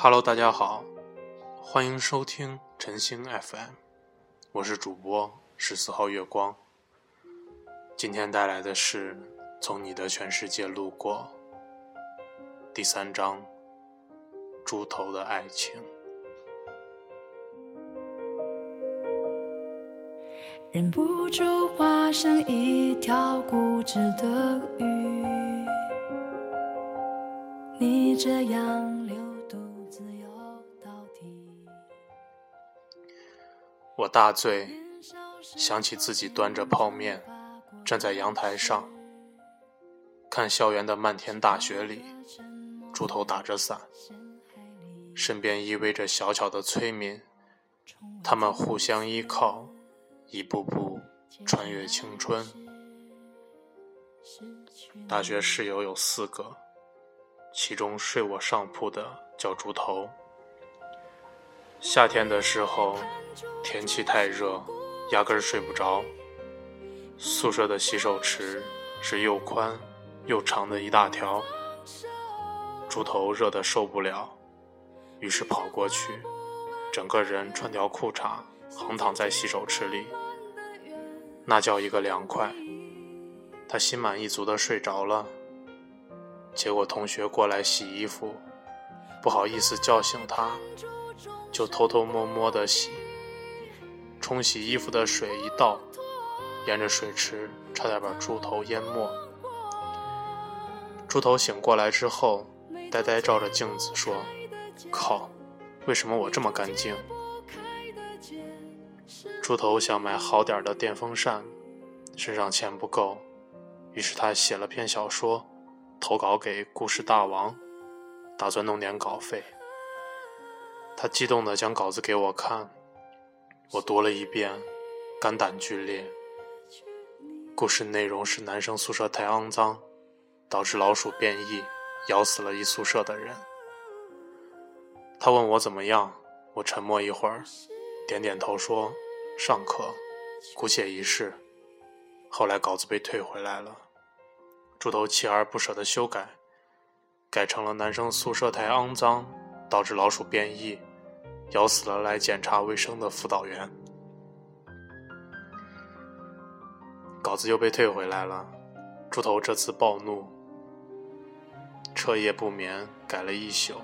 Hello，大家好，欢迎收听晨星 FM，我是主播十四号月光。今天带来的是《从你的全世界路过》第三章：猪头的爱情。忍不住化身一条固执的鱼，你这样我大醉，想起自己端着泡面站在阳台上，看校园的漫天大雪里，猪头打着伞，身边依偎着小巧的崔敏，他们互相依靠。一步步穿越青春。大学室友有四个，其中睡我上铺的叫猪头。夏天的时候，天气太热，压根儿睡不着。宿舍的洗手池是又宽又长的一大条。猪头热得受不了，于是跑过去，整个人穿条裤衩。横躺在洗手池里，那叫一个凉快。他心满意足的睡着了。结果同学过来洗衣服，不好意思叫醒他，就偷偷摸摸的洗。冲洗衣服的水一倒，沿着水池差点把猪头淹没。猪头醒过来之后，呆呆照着镜子说：“靠，为什么我这么干净？”猪头想买好点的电风扇，身上钱不够，于是他写了篇小说，投稿给故事大王，打算弄点稿费。他激动地将稿子给我看，我读了一遍，肝胆俱裂。故事内容是男生宿舍太肮脏，导致老鼠变异，咬死了一宿舍的人。他问我怎么样，我沉默一会儿，点点头说。尚可，姑且一试。后来稿子被退回来了，猪头锲而不舍地修改，改成了男生宿舍太肮脏，导致老鼠变异，咬死了来检查卫生的辅导员。稿子又被退回来了，猪头这次暴怒，彻夜不眠，改了一宿，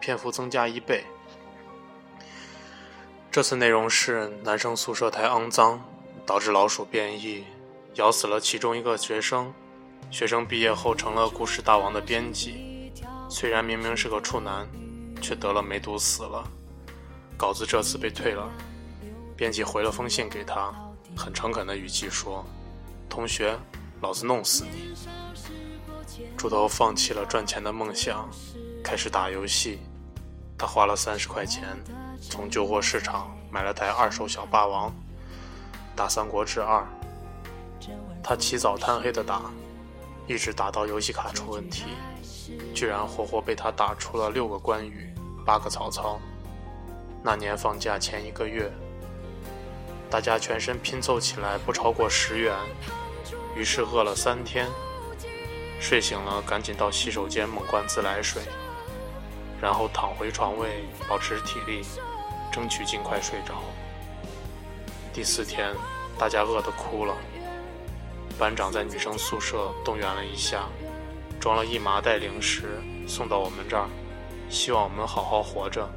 篇幅增加一倍。这次内容是男生宿舍太肮脏，导致老鼠变异，咬死了其中一个学生。学生毕业后成了故事大王的编辑，虽然明明是个处男，却得了梅毒死了。稿子这次被退了，编辑回了封信给他，很诚恳的语气说：“同学，老子弄死你。”猪头放弃了赚钱的梦想，开始打游戏。他花了三十块钱。从旧货市场买了台二手小霸王，打《三国志二》。他起早贪黑的打，一直打到游戏卡出问题，居然活活被他打出了六个关羽，八个曹操。那年放假前一个月，大家全身拼凑起来不超过十元，于是饿了三天，睡醒了赶紧到洗手间猛灌自来水，然后躺回床位保持体力。争取尽快睡着。第四天，大家饿得哭了。班长在女生宿舍动员了一下，装了一麻袋零食送到我们这儿，希望我们好好活着。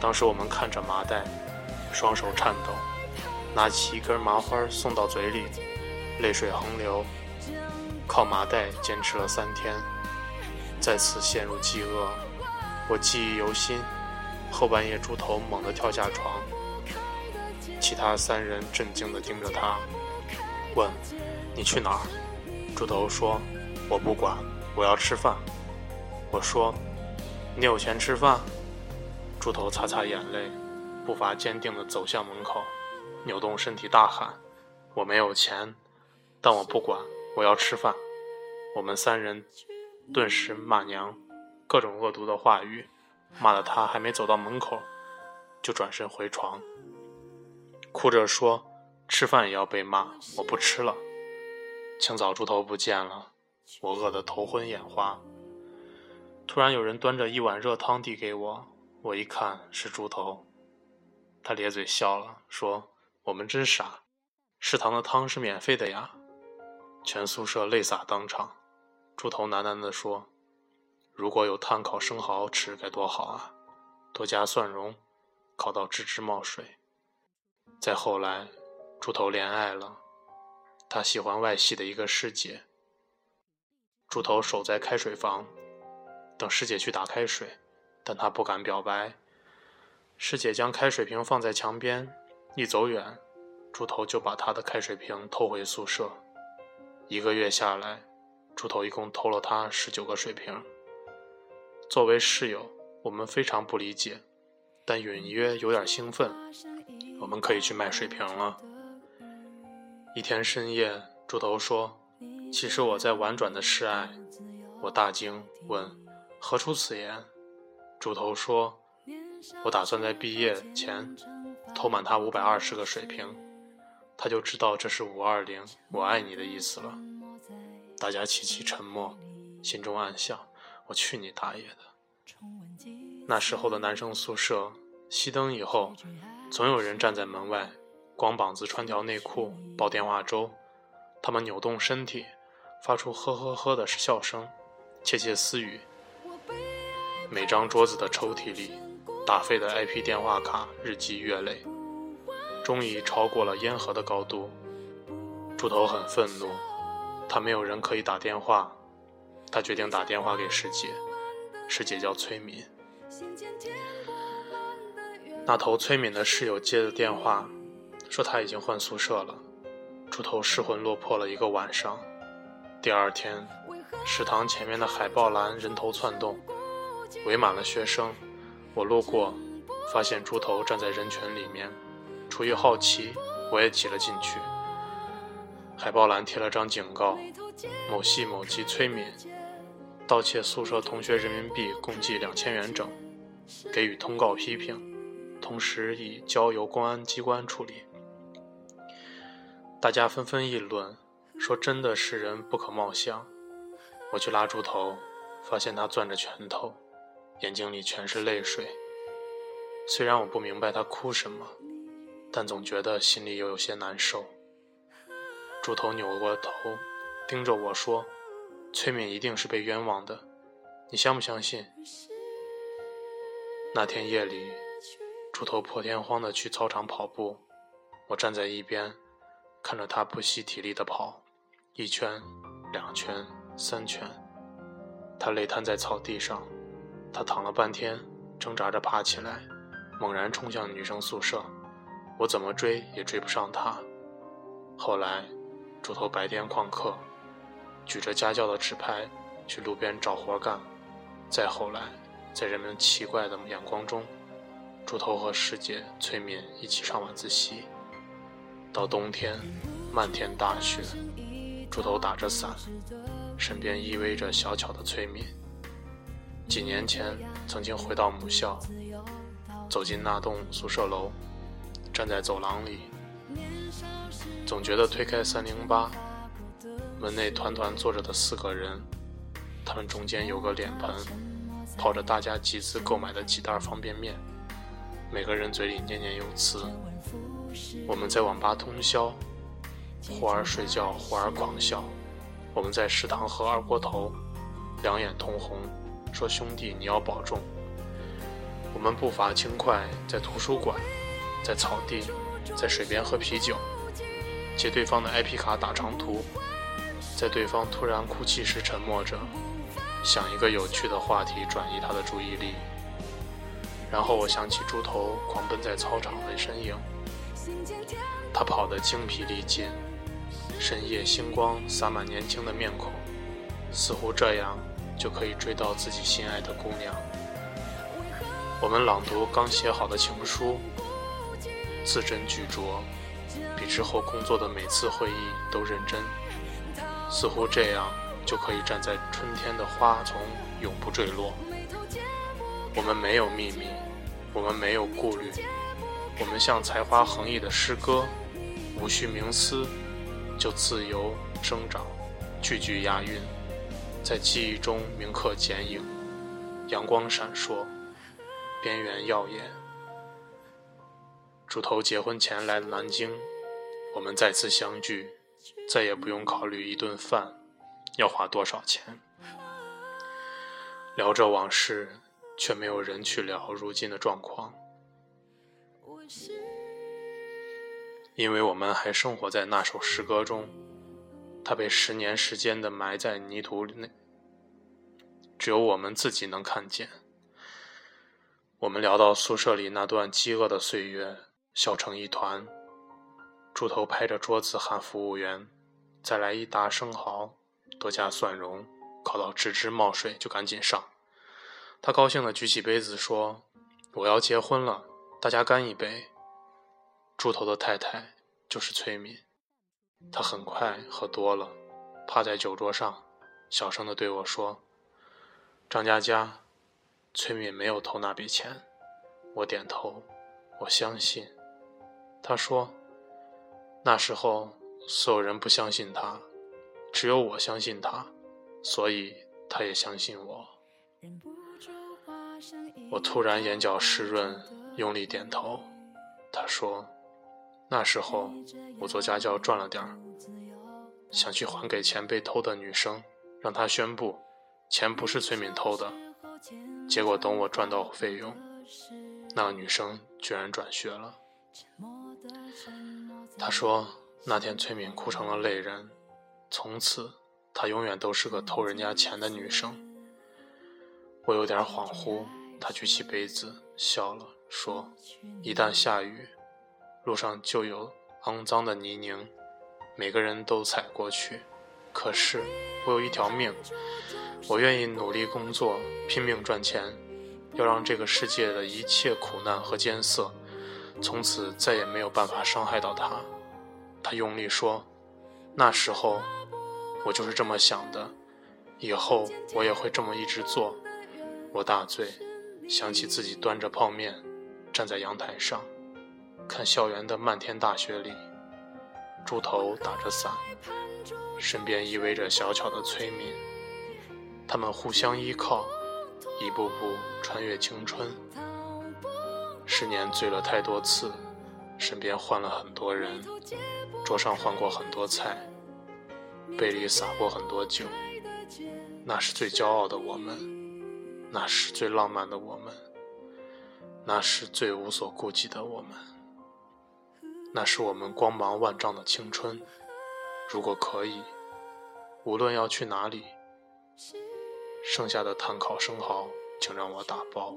当时我们看着麻袋，双手颤抖，拿起一根麻花送到嘴里，泪水横流。靠麻袋坚持了三天，再次陷入饥饿，我记忆犹新。后半夜，猪头猛地跳下床，其他三人震惊地盯着他，问：“你去哪儿？”猪头说：“我不管，我要吃饭。”我说：“你有钱吃饭？”猪头擦擦眼泪，步伐坚定地走向门口，扭动身体大喊：“我没有钱，但我不管，我要吃饭。”我们三人顿时骂娘，各种恶毒的话语。骂得他还没走到门口，就转身回床，哭着说：“吃饭也要被骂，我不吃了。”清早猪头不见了，我饿得头昏眼花。突然有人端着一碗热汤递给我，我一看是猪头，他咧嘴笑了，说：“我们真傻，食堂的汤是免费的呀。”全宿舍泪洒当场。猪头喃喃地说：“如果有炭烤生蚝吃该多好啊，多加蒜蓉，烤到吱吱冒水。”再后来，猪头恋爱了，他喜欢外系的一个师姐。猪头守在开水房。等师姐去打开水，但他不敢表白。师姐将开水瓶放在墙边，一走远，猪头就把他的开水瓶偷回宿舍。一个月下来，猪头一共偷了他十九个水瓶。作为室友，我们非常不理解，但隐约有点兴奋。我们可以去卖水瓶了。一天深夜，猪头说：“其实我在婉转的示爱。”我大惊，问。何出此言？猪头说：“我打算在毕业前偷满他五百二十个水瓶，他就知道这是五二零我爱你的意思了。”大家齐齐沉默，心中暗笑：“我去你大爷的！”那时候的男生宿舍，熄灯以后，总有人站在门外，光膀子穿条内裤煲电话粥，他们扭动身体，发出呵呵呵的笑声，窃窃私语。每张桌子的抽屉里，打废的 IP 电话卡日积月累，终于超过了烟盒的高度。猪头很愤怒，他没有人可以打电话，他决定打电话给师姐，师姐叫崔敏。那头崔敏的室友接的电话，说他已经换宿舍了。猪头失魂落魄了一个晚上。第二天，食堂前面的海报栏人头窜动。围满了学生，我路过，发现猪头站在人群里面。出于好奇，我也挤了进去。海报栏贴了张警告：某系某级崔敏盗窃宿舍同学人民币共计两千元整，给予通告批评，同时已交由公安机关处理。大家纷纷议论，说真的是人不可貌相。我去拉猪头，发现他攥着拳头。眼睛里全是泪水。虽然我不明白他哭什么，但总觉得心里又有些难受。猪头扭过头，盯着我说：“崔敏一定是被冤枉的，你相不相信？”那天夜里，猪头破天荒地去操场跑步，我站在一边，看着他不惜体力地跑，一圈、两圈、三圈，他累瘫在草地上。他躺了半天，挣扎着爬起来，猛然冲向女生宿舍。我怎么追也追不上他。后来，猪头白天旷课，举着家教的纸牌去路边找活干。再后来，在人们奇怪的眼光中，猪头和师姐崔敏一起上晚自习。到冬天，漫天大雪，猪头打着伞，身边依偎着小巧的崔敏。几年前，曾经回到母校，走进那栋宿舍楼，站在走廊里，总觉得推开三零八，门内团团坐着的四个人，他们中间有个脸盆，泡着大家集资购买的几袋方便面，每个人嘴里念念有词。我们在网吧通宵，忽而睡觉，忽而狂笑。我们在食堂喝二锅头，两眼通红。说：“兄弟，你要保重。”我们步伐轻快，在图书馆，在草地，在水边喝啤酒，借对方的 IP 卡打长途，在对方突然哭泣时沉默着，想一个有趣的话题转移他的注意力。然后我想起猪头狂奔在操场的身影，他跑得精疲力尽，深夜星光洒满年轻的面孔，似乎这样。就可以追到自己心爱的姑娘。我们朗读刚写好的情书，字斟句酌，比之后工作的每次会议都认真。似乎这样就可以站在春天的花丛，永不坠落。我们没有秘密，我们没有顾虑，我们像才华横溢的诗歌，无需冥思，就自由生长，句句押韵。在记忆中铭刻剪影，阳光闪烁，边缘耀眼。猪头结婚前来南京，我们再次相聚，再也不用考虑一顿饭要花多少钱。聊着往事，却没有人去聊如今的状况，因为我们还生活在那首诗歌中，它被十年时间的埋在泥土内，只有我们自己能看见。我们聊到宿舍里那段饥饿的岁月，笑成一团。猪头拍着桌子喊服务员：“再来一打生蚝，多加蒜蓉。”烤到吱吱冒水，就赶紧上。他高兴地举起杯子说：“我要结婚了，大家干一杯。”猪头的太太就是崔敏，他很快喝多了，趴在酒桌上，小声地对我说：“张佳佳，崔敏没有偷那笔钱。”我点头，我相信。他说：“那时候所有人不相信他，只有我相信他。”所以，他也相信我。我突然眼角湿润，用力点头。他说：“那时候我做家教赚了点儿，想去还给钱被偷的女生，让她宣布钱不是崔敏偷的。结果等我赚到费用，那个女生居然转学了。”他说：“那天崔敏哭成了泪人，从此。”她永远都是个偷人家钱的女生。我有点恍惚，她举起杯子笑了，说：“一旦下雨，路上就有肮脏的泥泞，每个人都踩过去。可是我有一条命，我愿意努力工作，拼命赚钱，要让这个世界的一切苦难和艰涩，从此再也没有办法伤害到她。”她用力说：“那时候。”我就是这么想的，以后我也会这么一直做。我大醉，想起自己端着泡面，站在阳台上，看校园的漫天大雪里，猪头打着伞，身边依偎着小巧的崔敏，他们互相依靠，一步步穿越青春。十年醉了太多次，身边换了很多人，桌上换过很多菜。杯里洒过很多酒，那是最骄傲的我们，那是最浪漫的我们，那是最无所顾忌的我们，那是我们光芒万丈的青春。如果可以，无论要去哪里，剩下的碳烤生蚝，请让我打包。